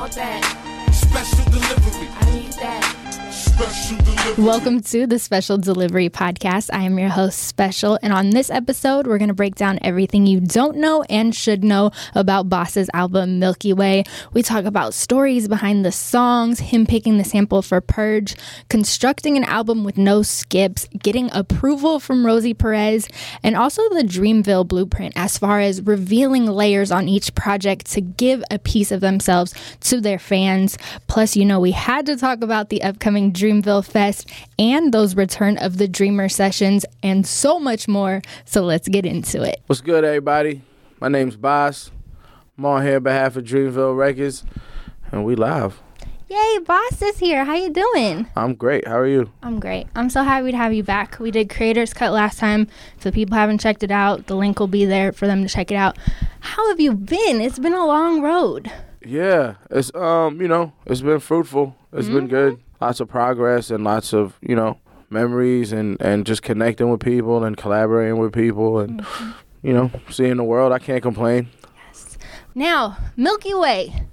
want that. Special delivery. I need that. Welcome to the Special Delivery Podcast. I am your host, Special, and on this episode, we're going to break down everything you don't know and should know about Bas's album Milky Way. We talk about stories behind the songs, him picking the sample for Purge, constructing an album with no skips, getting approval from Rosie Perez, and also the Dreamville blueprint as far as revealing layers on each project to give a piece of themselves to their fans. Plus, you know, we had to talk about the upcoming Dreamville Fest and those return of the Dreamer sessions and so much more. So let's get into it. What's good, everybody? My name's Bas. I'm on here on behalf of Dreamville Records, and we live. Yay, Bas is here. How you doing? I'm great. How are you? I'm great. I'm so happy to have you back. We did Creators Cut last time. So people haven't checked it out, the link will be there for them to check it out. How have you been? It's been a long road. Yeah, it's um, you know, it's been fruitful. It's been good. Lots of progress and lots of you know memories and and just connecting with people and collaborating with people and you know seeing the world. I can't complain. Yes. Now, Milky Way.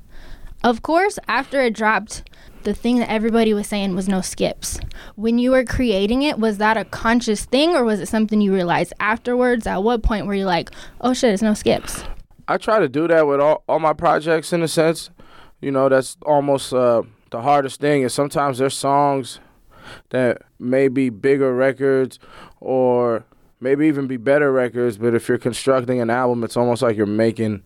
Of course, after it dropped, the thing that everybody was saying was no skips. When you were creating it, was that a conscious thing or was it something you realized afterwards? At what point were you like, oh shit, it's no skips? I try to do that with all, all my projects in a sense. You know, that's almost uh, the hardest thing. is sometimes there's songs that may be bigger records or maybe even be better records, but if you're constructing an album, it's almost like you're making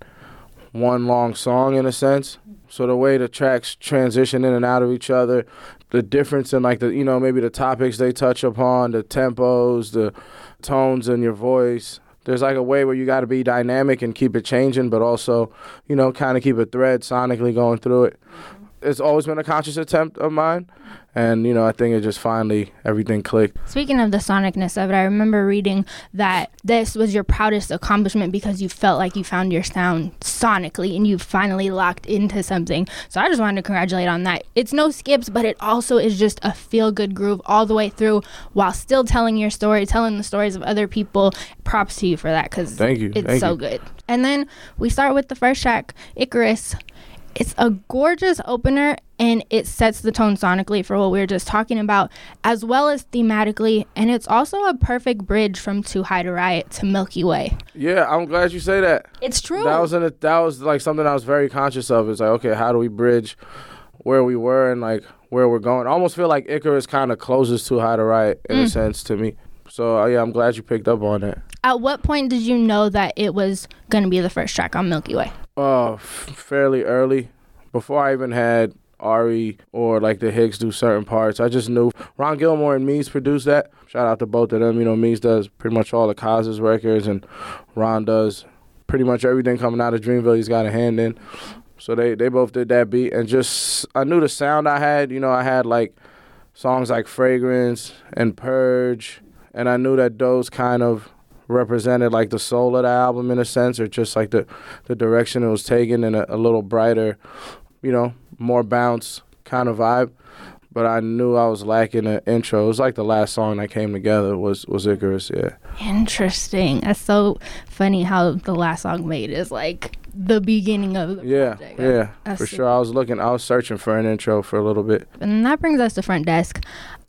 one long song in a sense. So the way the tracks transition in and out of each other, the difference in like the you know maybe the topics they touch upon, the tempos, the tones in your voice. There's like a way where you got to be dynamic and keep it changing, but also you know kind of keep a thread sonically going through it. It's always been a conscious attempt of mine, and you know I think it just finally everything clicked. Speaking of the sonicness of it, I remember reading that this was your proudest accomplishment because you felt like you found your sound sonically and you finally locked into something. So I just wanted to congratulate on that. It's no skips, but it also is just a feel good groove all the way through while still telling your story, telling the stories of other people. Props to you for that because Thank you, it's thank so you. good. And then we start with the first track, Icarus. It's a gorgeous opener and it sets the tone sonically for what we were just talking about, as well as thematically. And it's also a perfect bridge from Too High to Riot to Milky Way. Yeah, I'm glad you say that. It's true. That was in a, that was like something I was very conscious of. It's like, okay, how do we bridge where we were and like where we're going? I almost feel like Icarus kind of closes Too High to Riot in Mm. a sense to me. So uh, yeah, I'm glad you picked up on it. At what point did you know that it was going to be the first track on Milky Way? Uh, fairly early, before I even had Ari or like the Hics do certain parts. I just knew Ron Gilmore and Mees produced that. Shout out to both of them. You know, Mees does pretty much all the Cozz records, and Ron does pretty much everything coming out of Dreamville. He's got a hand in. So they they both did that beat, and just I knew the sound I had. You know, I had like songs like Fragrance and Purge, and I knew that those kind of represented like the soul of the album in a sense, or just like the the direction it was taken in a, a little brighter, you know, more bounce kind of vibe. But I knew I was lacking an intro. It was like the last song that came together was was Icarus. Yeah, Interesting. That's so funny how the last song made is like the beginning of the yeah, project. yeah, That's for super sure. I was looking, I was searching for an intro for a little bit. And that brings us to front desk.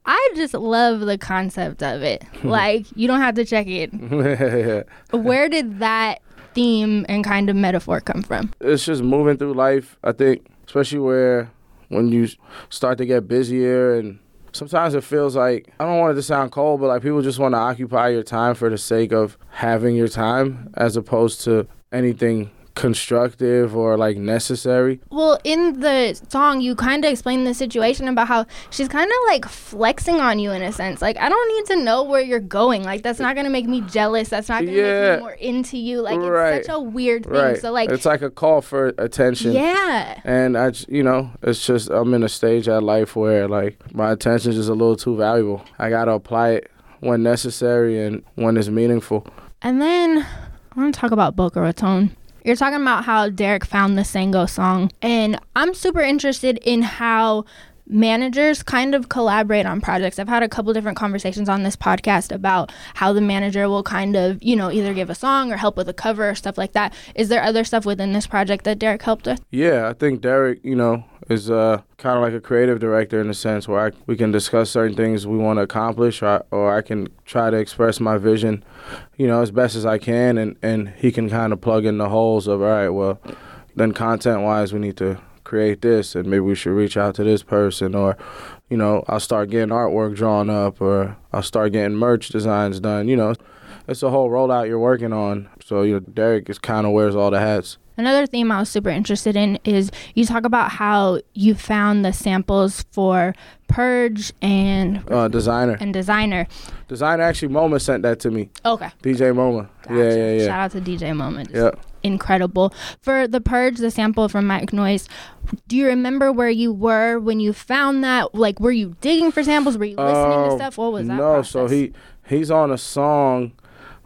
I just love the concept of it. like you don't have to check it. Where did that theme and kind of metaphor come from? it's just moving through life. I think, especially where when you start to get busier and sometimes it feels like I don't want it to sound cold, but like people just want to occupy your time for the sake of having your time as opposed to anything constructive or like necessary. Well, in the song, you kind of explain the situation about how she's kind of like flexing on you in a sense. Like, I don't need to know where you're going. Like, that's not going to make me jealous. That's not going to Yeah. make me more into you. Like, Right. it's such a weird thing. Right. So, like, it's like a call for attention. yeah. And I, you know, it's just I'm in a stage at life where like my attention is just a little too valuable. I gotta apply it when necessary and when it's meaningful. And then I want to talk about Boca Raton. You're talking about how Derek found the Sango song, and I'm super interested in how managers kind of collaborate on projects. I've had a couple different conversations on this podcast about how the manager will kind of, you know, either give a song or help with a cover or stuff like that. Is there other stuff within this project that Derek helped with? Yeah, I think Derek, you know, is uh, kind of like a creative director in a sense where I, we can discuss certain things we want to accomplish, or, or I can try to express my vision, you know, as best as I can, and, and he can kind of plug in the holes of, all right, well, then content wise, we need to create this, and maybe we should reach out to this person, or, you know, I'll start getting artwork drawn up, or I'll start getting merch designs done, you know. It's a whole rollout you're working on. So, you know, Derek is kind of wears all the hats. Another theme I was super interested in is you talk about how you found the samples for Purge and uh, Designer and Designer. Designer actually Moma sent that to me. Okay. DJ Moma. Gotcha. Yeah, yeah, yeah. Shout out to DJ Moma. Yeah. Incredible. For the Purge, the sample from Mike Noise, do you remember where you were when you found that? Like, were you digging for samples? Were you listening to stuff? What was that? No, process? so he he's on a song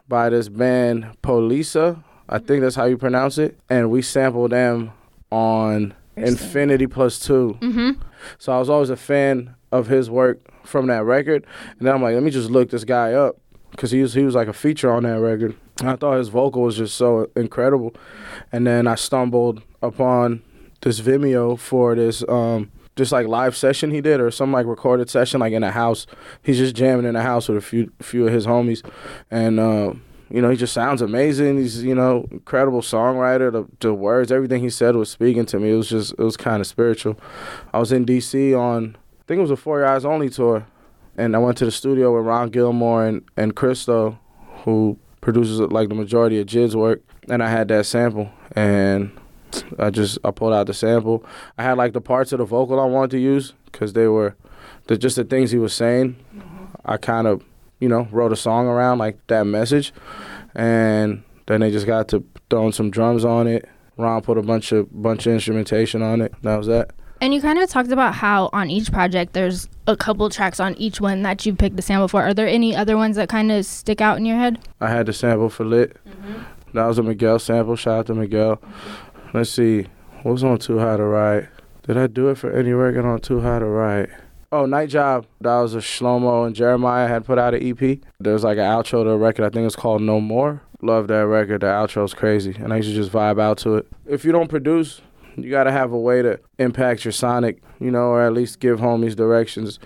by this band Polisa I think that's how you pronounce it. And we sampled them on Infinity Plus 2. Mm-hmm. So I was always a fan of his work from that record. And then I'm like, let me just look this guy up because he was he was like a feature on that record. And I thought his vocal was just so incredible. And then I stumbled upon this Vimeo for this um just like live session he did or some like recorded session like in a house. He's just jamming in a house with a few few of his homies, and uh, you know, he just sounds amazing. He's, you know, incredible songwriter. The, the words, everything he said was speaking to me. It was just, it was kind of spiritual. I was in D.C. on, I think it was a Four Eyes Only tour, and I went to the studio with Ron Gilmore and and Christo, who produces like the majority of JID's work, and I had that sample, and I just I pulled out the sample. I had like the parts of the vocal I wanted to use because they were, the, just the things he was saying. Mm-hmm. I kind of you know, wrote a song around like that message, and then they just got to throwing some drums on it. Ron put a bunch of bunch of instrumentation on it. That was that. And you kind of talked about how on each project there's a couple tracks on each one that you picked the sample for. Are there any other ones that kind of stick out in your head? I had the sample for Lit. Mm-hmm. That was a Miguel sample. Shout out to Miguel. Let's see. What was on Too High to Riot? Did I do it for any record on Too High to Riot? Oh, Night Job. That was a Shlohmo and Jeremih had put out an EP. There was like an outro to a record. I think it's called No More. Love that record. The outro's crazy, and I used to just vibe out to it. If you don't produce, you got to have a way to impact your sonic, you know, or at least give homies directions.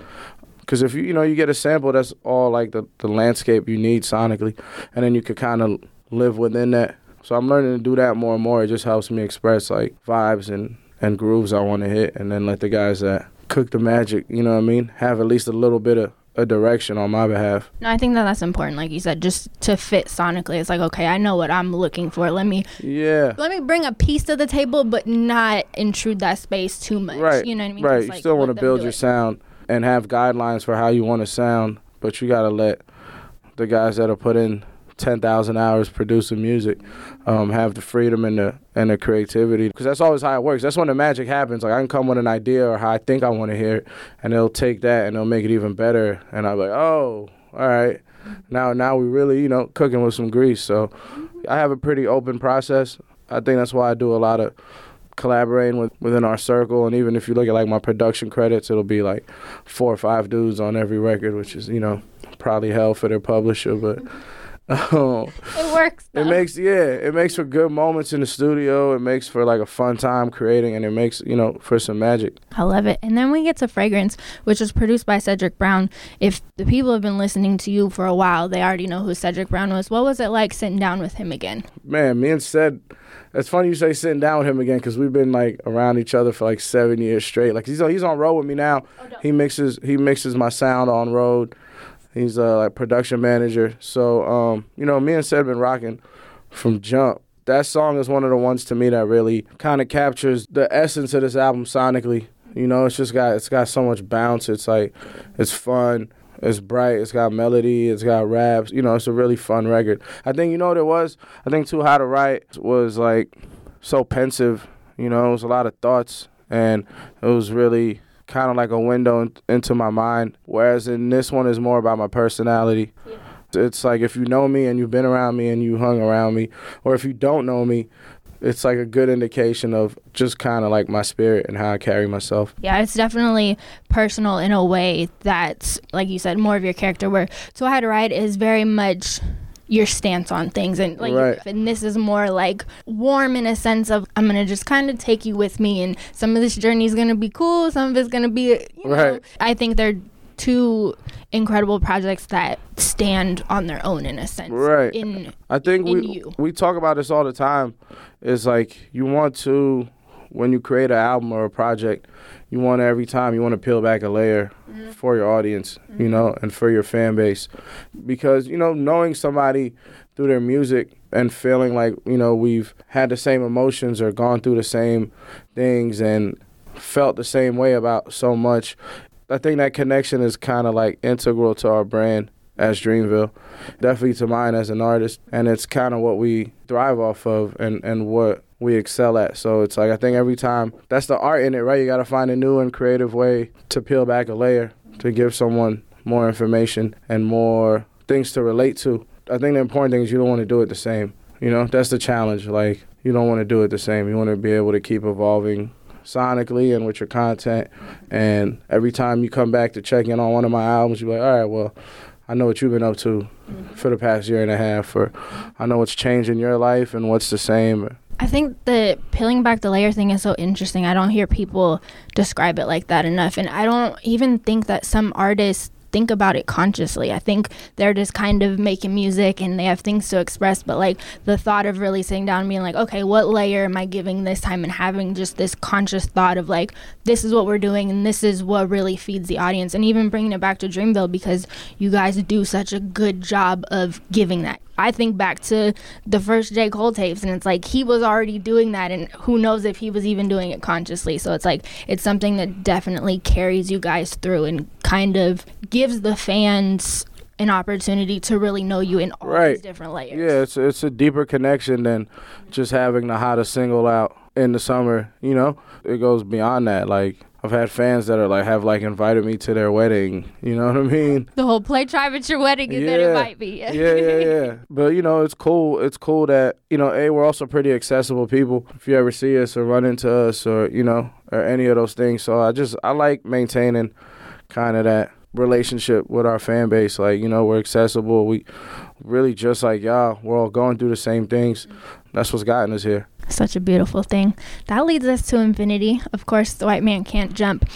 Because if you, you know, you get a sample, that's all like the, the landscape you need sonically, and then you could kind of live within that. So I'm learning to do that more and more. It just helps me express like vibes and, and grooves I want to hit, and then let the guys that cook the magic. You know what I mean? Have at least a little bit of a direction on my behalf. No, I think that that's important. Like you said, just to fit sonically, it's like okay, I know what I'm looking for. Let me yeah, let me bring a piece to the table, but not intrude that space too much. Right. You know what I mean? Right. Just, you still want to build your it. sound and have guidelines for how you want to sound, but you got to let the guys that are put in ten thousand hours producing music, um, have the freedom and the and the creativity because that's always how it works. That's when the magic happens. Like I can come with an idea or how I think I want to hear it, and they'll take that and they'll make it even better. And I'm like, oh, all right, now now we really you know cooking with some grease. So I have a pretty open process. I think that's why I do a lot of collaborating with within our circle and even if you look at like my production credits it'll be like four or five dudes on every record which is you know probably hell for their publisher but Oh. it works. Though. It makes yeah, it makes for good moments in the studio. It makes for like a fun time creating, and it makes you know for some magic. I love it. And then we get to fragrance, which was produced by Cedric Brown. If the people have been listening to you for a while, they already know who Cedric Brown was. What was it like sitting down with him again? Man, me and Ced. It's funny you say sitting down with him again because we've been like around each other for like seven years straight. Like he's on, he's on road with me now. Oh, he mixes he mixes my sound on road. He's a like production manager. So um, you know, me and have been rocking from jump. That song is one of the ones to me that really kind of captures the essence of this album sonically. You know, it's just got it's got so much bounce. It's like it's fun. It's bright. It's got melody. It's got raps. You know, it's a really fun record. I think you know what it was. I think Too High to Riot was like so pensive. You know, it was a lot of thoughts, and it was really kind of like a window in, into my mind. Whereas in this one is more about my personality. Yeah. It's like if you know me and you've been around me and you hung around me, or if you don't know me, it's like a good indication of just kind of like my spirit and how I carry myself. Yeah, it's definitely personal in a way that's, like you said, more of your character. Where Too High to Riot is very much your stance on things and like Right. and this is more like warm in a sense of i'm gonna just kind of take you with me and some of this journey is gonna be cool some of it's gonna be you know, Right. i think they're two incredible projects that stand on their own in a sense Right. in I think in we you. we talk about this all the time. It's like you want to when you create an album or a project, you want every time you want to peel back a layer mm-hmm. for your audience, you mm-hmm. know, and for your fan base. Because, you know, knowing somebody through their music and feeling like, you know, we've had the same emotions or gone through the same things and felt the same way about so much. I think that connection is kind of like integral to our brand as Dreamville, definitely to mine as an artist, and it's kind of what we thrive off of and and what we excel at. So it's like I think every time that's the art in it, right? You got to find a new and creative way to peel back a layer to give someone more information and more things to relate to. I think the important thing is you don't want to do it the same. You know, that's the challenge. Like you don't want to do it the same. You want to be able to keep evolving sonically and with your content. And every time you come back to check in on one of my albums, you're like, all right, well, I know what you've been up to mm-hmm. for the past year and a half, or I know what's changed in your life and what's the same. I think the peeling back the layer thing is so interesting. I don't hear people describe it like that enough. And I don't even think that some artists think about it consciously. I think they're just kind of making music and they have things to express. But like the thought of really sitting down and being like, okay, what layer am I giving this time? And having just this conscious thought of like, this is what we're doing and this is what really feeds the audience. And even bringing it back to Dreamville because you guys do such a good job of giving that. I think back to the first J. Cole tapes, and it's like he was already doing that, and who knows if he was even doing it consciously. So it's like it's something that definitely carries you guys through and kind of gives the fans an opportunity to really know you in all these different layers. Yeah, it's it's a deeper connection than just having the hottest single out in the summer. You know, it goes beyond that. Like I've had fans that are like have like invited me to their wedding. You know what I mean? The whole play tribe at your wedding then Yeah. invite me. yeah, yeah, yeah. But you know, it's cool. It's cool that you know, a we're also pretty accessible people. If you ever see us or run into us or you know or any of those things, so I just I like maintaining kind of that relationship with our fan base. Like you know, we're accessible. We really just like y'all. We're all going through the same things. That's what's gotten us here. Such a beautiful thing. That leads us to infinity. Of course, the white man can't jump.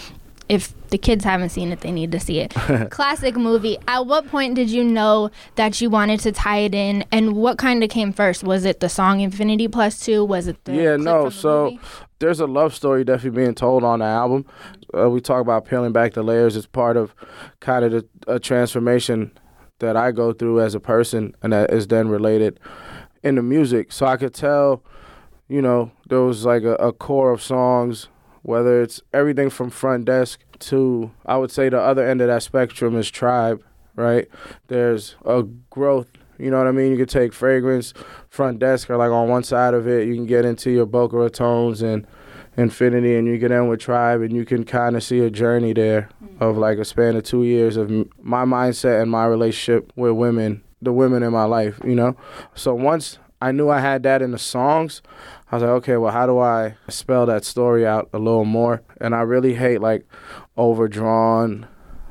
If the kids haven't seen it, they need to see it. Classic movie. At what point did you know that you wanted to tie it in, and what kind of came first? Was it the song Infinity Plus Two? Was it the Yeah, no, the so- movie? there's a love story definitely being told on the album. Uh, we talk about peeling back the layers. It's part of kind of the, a transformation that I go through as a person, and that is then related in the music. So I could tell, you know, there was like a, a core of songs, whether it's everything from front desk to I would say the other end of that spectrum is tribe, right? There's a growth. You know what I mean? You could take fragrance, front desk, or like on one side of it, you can get into your Boca Ratones and Infinity, and you get in with Tribe, and you can kind of see a journey there mm-hmm. of like a span of two years of my mindset and my relationship with women, the women in my life, you know? So once I knew I had that in the songs, I was like, okay, well, how do I spell that story out a little more? And I really hate like overdrawn.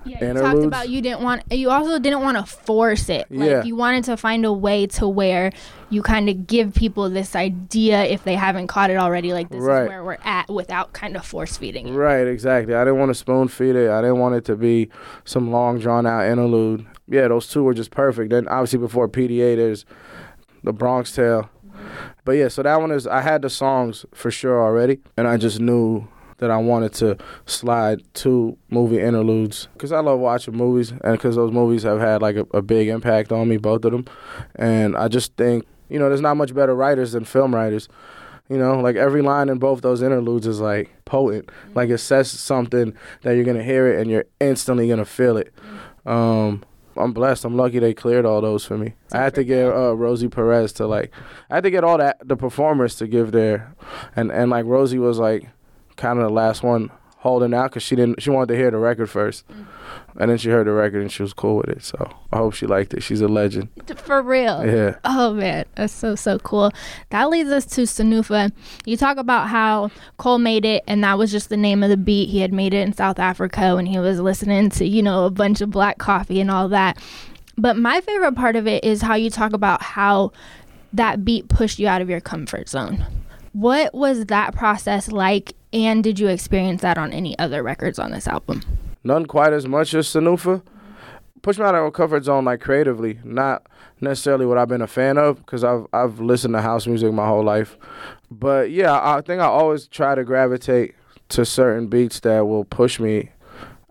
Yeah, you talked about you didn't want. You also didn't want to force it. Like Yeah. you wanted to find a way to where you kind of give people this idea if they haven't caught it already. Like this Right. is where we're at, without kind of force feeding it. Right, exactly. I didn't want to spoon feed it. I didn't want it to be some long drawn out interlude. Yeah, those two were just perfect. Then obviously before PDA, there's the Bronx Tale. But yeah, so that one is I had the songs for sure already, and I just knew that I wanted to slide two movie interludes because I love watching movies, and because those movies have had like a, a big impact on me, both of them. And I just think you know, there's not much better writers than film writers. You know, like every line in both those interludes is like potent. Like it says something that you're gonna hear it and you're instantly gonna feel it. Um, I'm blessed. I'm lucky they cleared all those for me. I had to get uh, Rosie Perez to like. I had to get all that the performers to give their, and and like Rosie was like, kind of the last one holding out because she didn't. She wanted to hear the record first. Mm. And then she heard the record and she was cool with it. So I hope she liked it. She's a legend. For real. Yeah. Oh man, that's so so cool. That leads us to Sanufa. You talk about how Cole made it, and that was just the name of the beat. He had made it in South Africa when he was listening to you know a bunch of Black Coffee and all that. But my favorite part of it is how you talk about how that beat pushed you out of your comfort zone. What was that process like, and did you experience that on any other records on this album? None quite as much as Sanufa. Push me out of my comfort zone, like creatively, not necessarily what I've been a fan of, because I've I've listened to house music my whole life. But yeah, I think I always try to gravitate to certain beats that will push me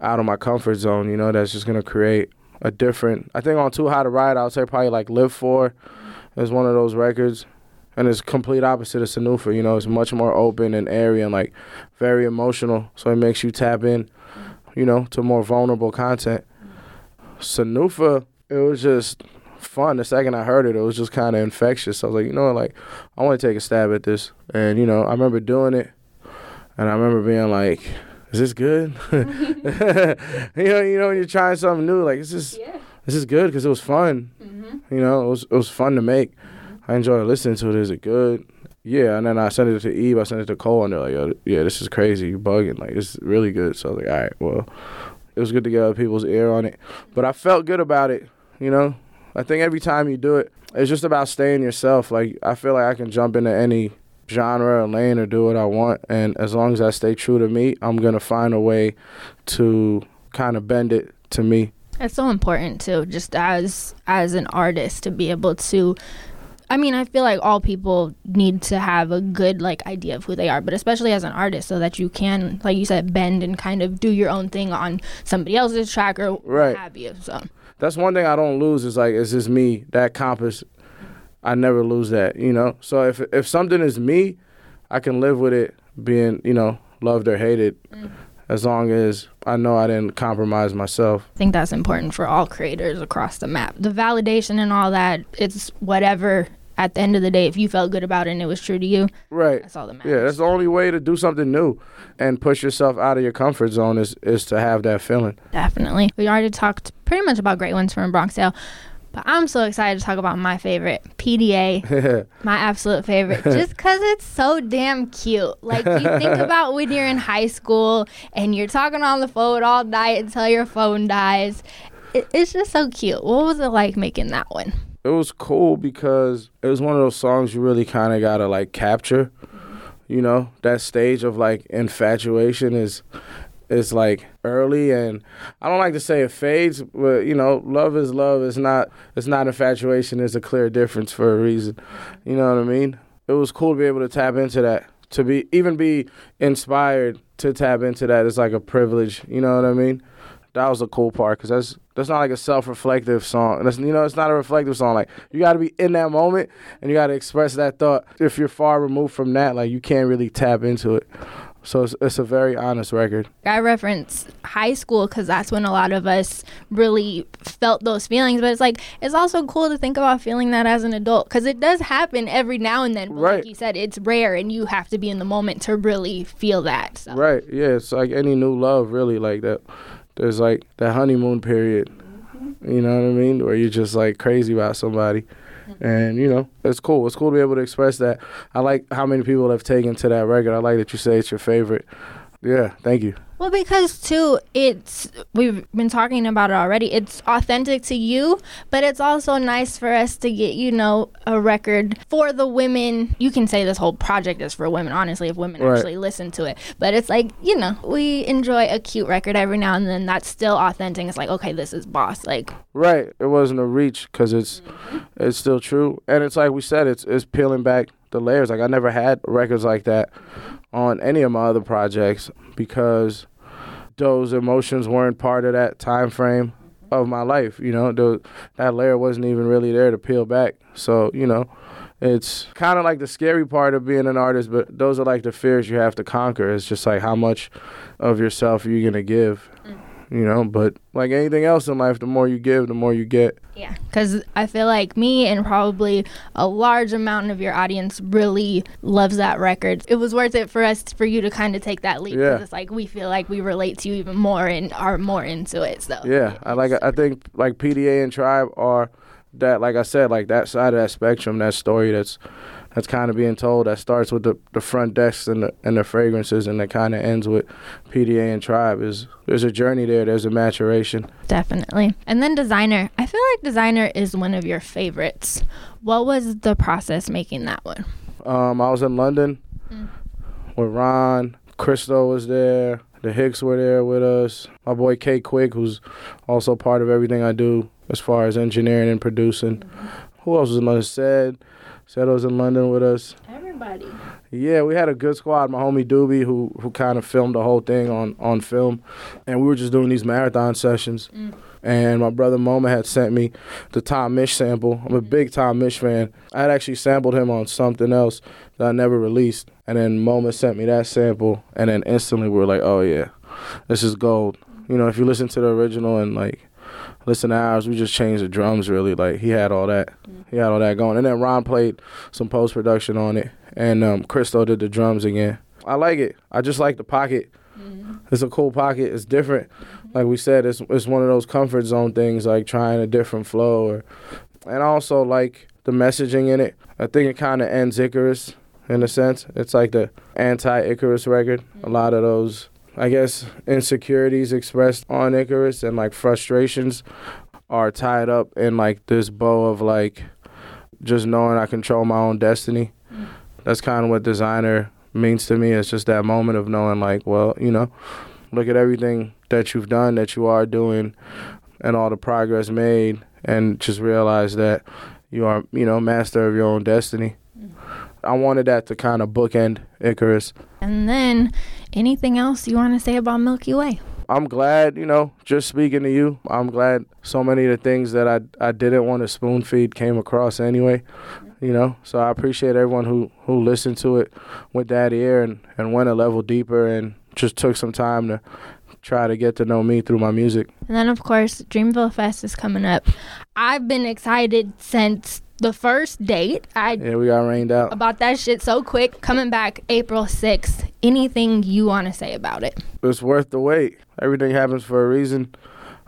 out of my comfort zone. You know, that's just gonna create a different. I think on Too High to Riot, I would say probably like Live For is one of those records, and it's complete opposite of Sanufa. You know, it's much more open and airy and like very emotional, so it makes you tap in, you know, to more vulnerable content. Sanufa, it was just fun. The second I heard it, it was just kind of infectious. I was like, you know, what, like I want to take a stab at this, and you know, I remember doing it, and I remember being like is this good? you know, you know, when you're trying something new, like, is this, yeah. this is good because it was fun. Mm-hmm. You know, it was it was fun to make. I enjoy listening to it. Is it good? Yeah, and then I sent it to Eve. I sent it to Cole, and they're like, Yo, "Yeah, this is crazy. You bugging? Like, it's really good." So I was like, "All right, well, it was good to get other people's ear on it." But I felt good about it. You know, I think every time you do it, it's just about staying yourself. Like, I feel like I can jump into any genre or lane or do what I want. And as long as I stay true to me, I'm going to find a way to kind of bend it to me. It's so important too, just as as an artist to be able to I mean, I feel like all people need to have a good like idea of who they are, but especially as an artist, so that you can, like you said, bend and kind of do your own thing on somebody else's track or right. what have you. So that's one thing I don't lose is like, it's just me? That compass I never lose that, you know. So if if something is me, I can live with it being, you know, loved or hated. Mm. As long as I know I didn't compromise myself. I think that's important for all creators across the map. The validation and all that, it's whatever at the end of the day, if you felt good about it and it was true to you, right? That's all that matters. Yeah, that's the only way to do something new and push yourself out of your comfort zone is is to have that feeling. Definitely. We already talked pretty much about great ones from Bronx Tale. But I'm so excited to talk about my favorite, PDA. my absolute favorite, just because it's so damn cute. Like, you think about when you're in high school and you're talking on the phone all night until your phone dies. It, it's just so cute. What was it like making that one? It was cool because it was one of those songs you really kind of got to like capture. You know, that stage of like infatuation is is like early and I don't like to say it fades, but you know, love is love. It's not it's not infatuation, there's a clear difference for a reason. You know what I mean? It was cool to be able to tap into that. To be even be inspired to tap into that is like a privilege, you know what I mean? That was the cool part because that's that's not like a self-reflective song. That's you know, it's not a reflective song. Like you got to be in that moment and you got to express that thought. If you're far removed from that, like you can't really tap into it. So it's, it's a very honest record. I reference high school because that's when a lot of us really felt those feelings. But it's like it's also cool to think about feeling that as an adult because it does happen every now and then. But right. like you said, it's rare, and you have to be in the moment to really feel that. So. Right. Yeah. It's like any new love, really. Like that. There's like that honeymoon period. You know what I mean? Where you're just like crazy about somebody and you know it's cool. It's cool to be able to express that. I like how many people have taken to that record. I like that you say it's your favorite. Yeah, thank you. Well, because too, it's we've been talking about it already. It's authentic to you, but it's also nice for us to get you know a record for the women. You can say this whole project is for women, honestly, if women right. actually listen to it. But it's like you know we enjoy a cute record every now and then. That's still authentic. It's like okay, this is Bas. Like right, it wasn't a reach because it's mm-hmm. it's still true, and it's like we said, it's it's peeling back the layers. Like I never had records like that on any of my other projects because those emotions weren't part of that time frame of my life. You know, the, that layer wasn't even really there to peel back. So you know, it's kind of like the scary part of being an artist, but those are like the fears you have to conquer. It's just like how much of yourself are you gonna give. You know. But like anything else in life, the more you give, the more you get. Yeah, because I feel like me and probably a large amount of your audience really loves that record. It was worth it for us for you to kind of take that leap. Yeah. it's like we feel like we relate to you even more and are more into it. So Yeah, I like. I think like PDA and Tribe are that. Like I said, like that side of that spectrum, that story that's that's kind of being told. That starts with the, the front desks and the and the fragrances, and that kind of ends with PDA and Tribe. Is there's a journey there. There's a maturation. Definitely. And then designer. I feel like designer is one of your favorites. What was the process making that one? Um, I was in London with Ron. Christo was there. The Hics were there with us. My boy K Quick, who's also part of everything I do as far as engineering and producing. Who else was in London? Ced. Was in London with us. Everybody. Yeah, we had a good squad. My homie Doobie, who who kind of filmed the whole thing on on film, and we were just doing these marathon sessions. Mm. And my brother Moma had sent me the Tom Misch sample. I'm a mm. big Tom Misch fan. I had actually sampled him on something else that I never released, and then Moma sent me that sample, and then instantly we were like, "Oh yeah, this is gold." You know, if you listen to the original and like listen to ours, we just changed the drums really. Like he had all that, mm. he had all that going, and then Ron played some post production on it, and um, Christo did the drums again. I like it. I just like the pocket. Mm-hmm. It's a cool pocket. It's different. Mm-hmm. Like we said, it's it's one of those comfort zone things, like trying a different flow, or and also like the messaging in it. I think it kind of ends Icarus in a sense. It's like the anti Icarus record. A mm. lot of those, I guess, insecurities expressed on Icarus and like frustrations are tied up in like this bow of like just knowing I control my own destiny. Mm. That's kind of what designer means to me. It's just that moment of knowing like, well, you know, look at everything that you've done, that you are doing, and all the progress made, and just realize that you are, you know, master of your own destiny. Mm. I wanted that to kind of bookend Icarus. And then anything else you want to say about Milky Way? I'm glad, you know, just speaking to you, I'm glad so many of the things that I I didn't want to spoon feed came across anyway. You know, so I appreciate everyone who who listened to it with that ear and and went a level deeper and just took some time to try to get to know me through my music. And then, of course, Dreamville Fest is coming up. I've been excited since the first date. I Yeah, we got rained out. about that shit so quick. Coming back April 6th. Anything you want to say about it? It's worth the wait. Everything happens for a reason.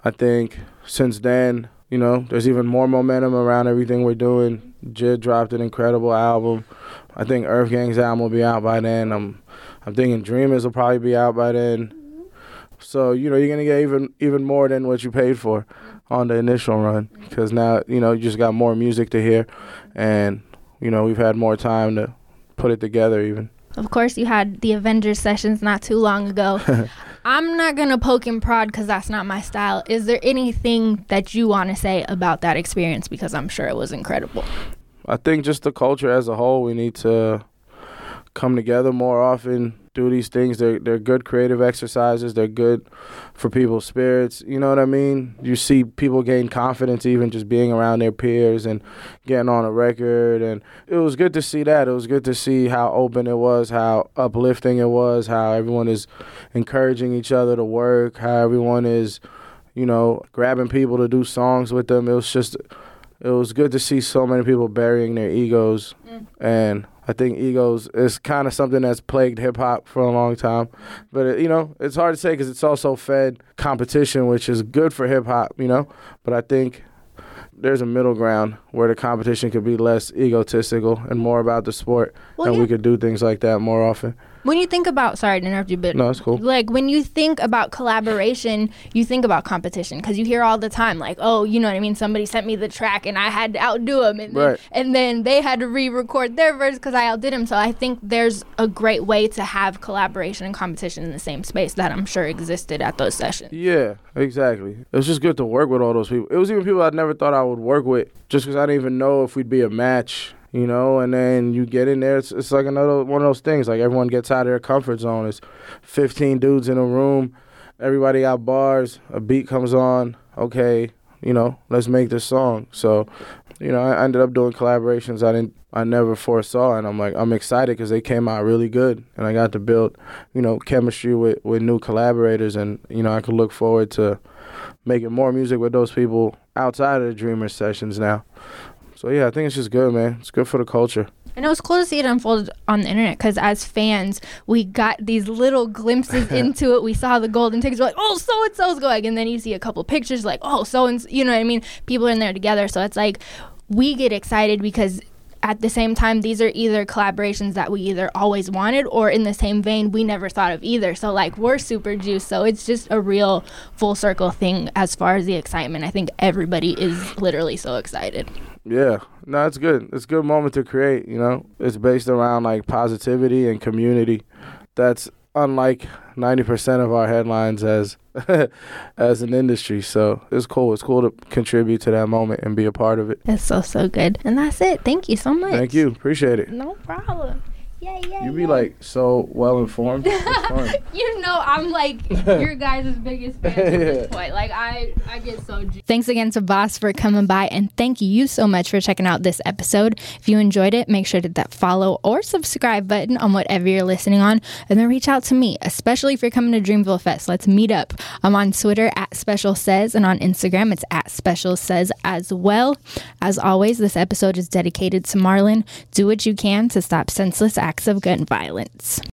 I think since then, you know, there's even more momentum around everything we're doing. Jid dropped an incredible album. I think Earth Gang's album will be out by then. I'm I'm thinking Dreamers will probably be out by then. So, you know, you're going to get even even more than what you paid for on the initial run cuz now, you know, you just got more music to hear and you know, we've had more time to put it together even. Of course, you had the Avengers sessions not too long ago. I'm not going to poke and prod because that's not my style. Is there anything that you want to say about that experience? Because I'm sure it was incredible. I think just the culture as a whole, we need to come together more often, do these things. They're they're good creative exercises. They're good for people's spirits. You know what I mean? You see people gain confidence even just being around their peers and getting on a record and it was good to see that. It was good to see how open it was, how uplifting it was, how everyone is encouraging each other to work, how everyone is, you know, grabbing people to do songs with them. It was just it was good to see so many people burying their egos mm. and I think egos is kind of something that's plagued hip hop for a long time, but it, you know it's hard to say because it's also fed competition, which is good for hip hop, you know. But I think there's a middle ground where the competition could be less egotistical and more about the sport, Well, and yeah. we could do things like that more often. When you think about, sorry to interrupt you, but No, it's cool. like when you think about collaboration, you think about competition because you hear all the time, like, oh, you know what I mean? Somebody sent me the track and I had to outdo them, and then, and then they had to re-record their verse because I outdid them. So I think there's a great way to have collaboration and competition in the same space that I'm sure existed at those sessions. Yeah, exactly. It was just good to work with all those people. It was even people I never thought I would work with, just because I didn't even know if we'd be a match, you know. And then you get in there, it's, it's like another one of those things. Like everyone gets out of their comfort zone. It's 15 dudes in a room, everybody got bars, a beat comes on. Okay, you know, let's make this song. So, you know, I ended up doing collaborations I didn't, I never foresaw, and I'm like, I'm excited because they came out really good, and I got to build, you know, chemistry with with new collaborators, and you know, I could look forward to making more music with those people outside of the Dreamer sessions now. So yeah, I think it's just good, man. It's good for the culture. And it was cool to see it unfold on the internet because as fans, we got these little glimpses into it. We saw the golden tickets, we're like, oh, so and so's going. And then you see a couple pictures, like, oh, so and you know what I mean? People are in there together. So it's like we get excited because at the same time, these are either collaborations that we either always wanted or in the same vein, we never thought of either. So, like, we're super juiced. So, it's just a real full circle thing as far as the excitement. I think everybody is literally so excited. Yeah, no, it's good. It's a good moment to create. You know, it's based around like positivity and community. That's unlike ninety percent of our headlines as as an industry. So it's cool. It's cool to contribute to that moment and be a part of it. It's so so good. And that's it. Thank you so much. Thank you. Appreciate it. No problem. Yeah, yeah. You be like so well informed. you know, I'm like your guys' biggest fan at this point. Like I, I get so. Ju- Thanks again to Bas for coming by, and thank you so much for checking out this episode. If you enjoyed it, make sure to hit that follow or subscribe button on whatever you're listening on, and then reach out to me, especially if you're coming to Dreamville Fest. Let's meet up. I'm on Twitter at Special Says, and on Instagram it's at Special Says as well. As always, this episode is dedicated to Marlon. Do what you can to stop senseless acts acts of gun violence.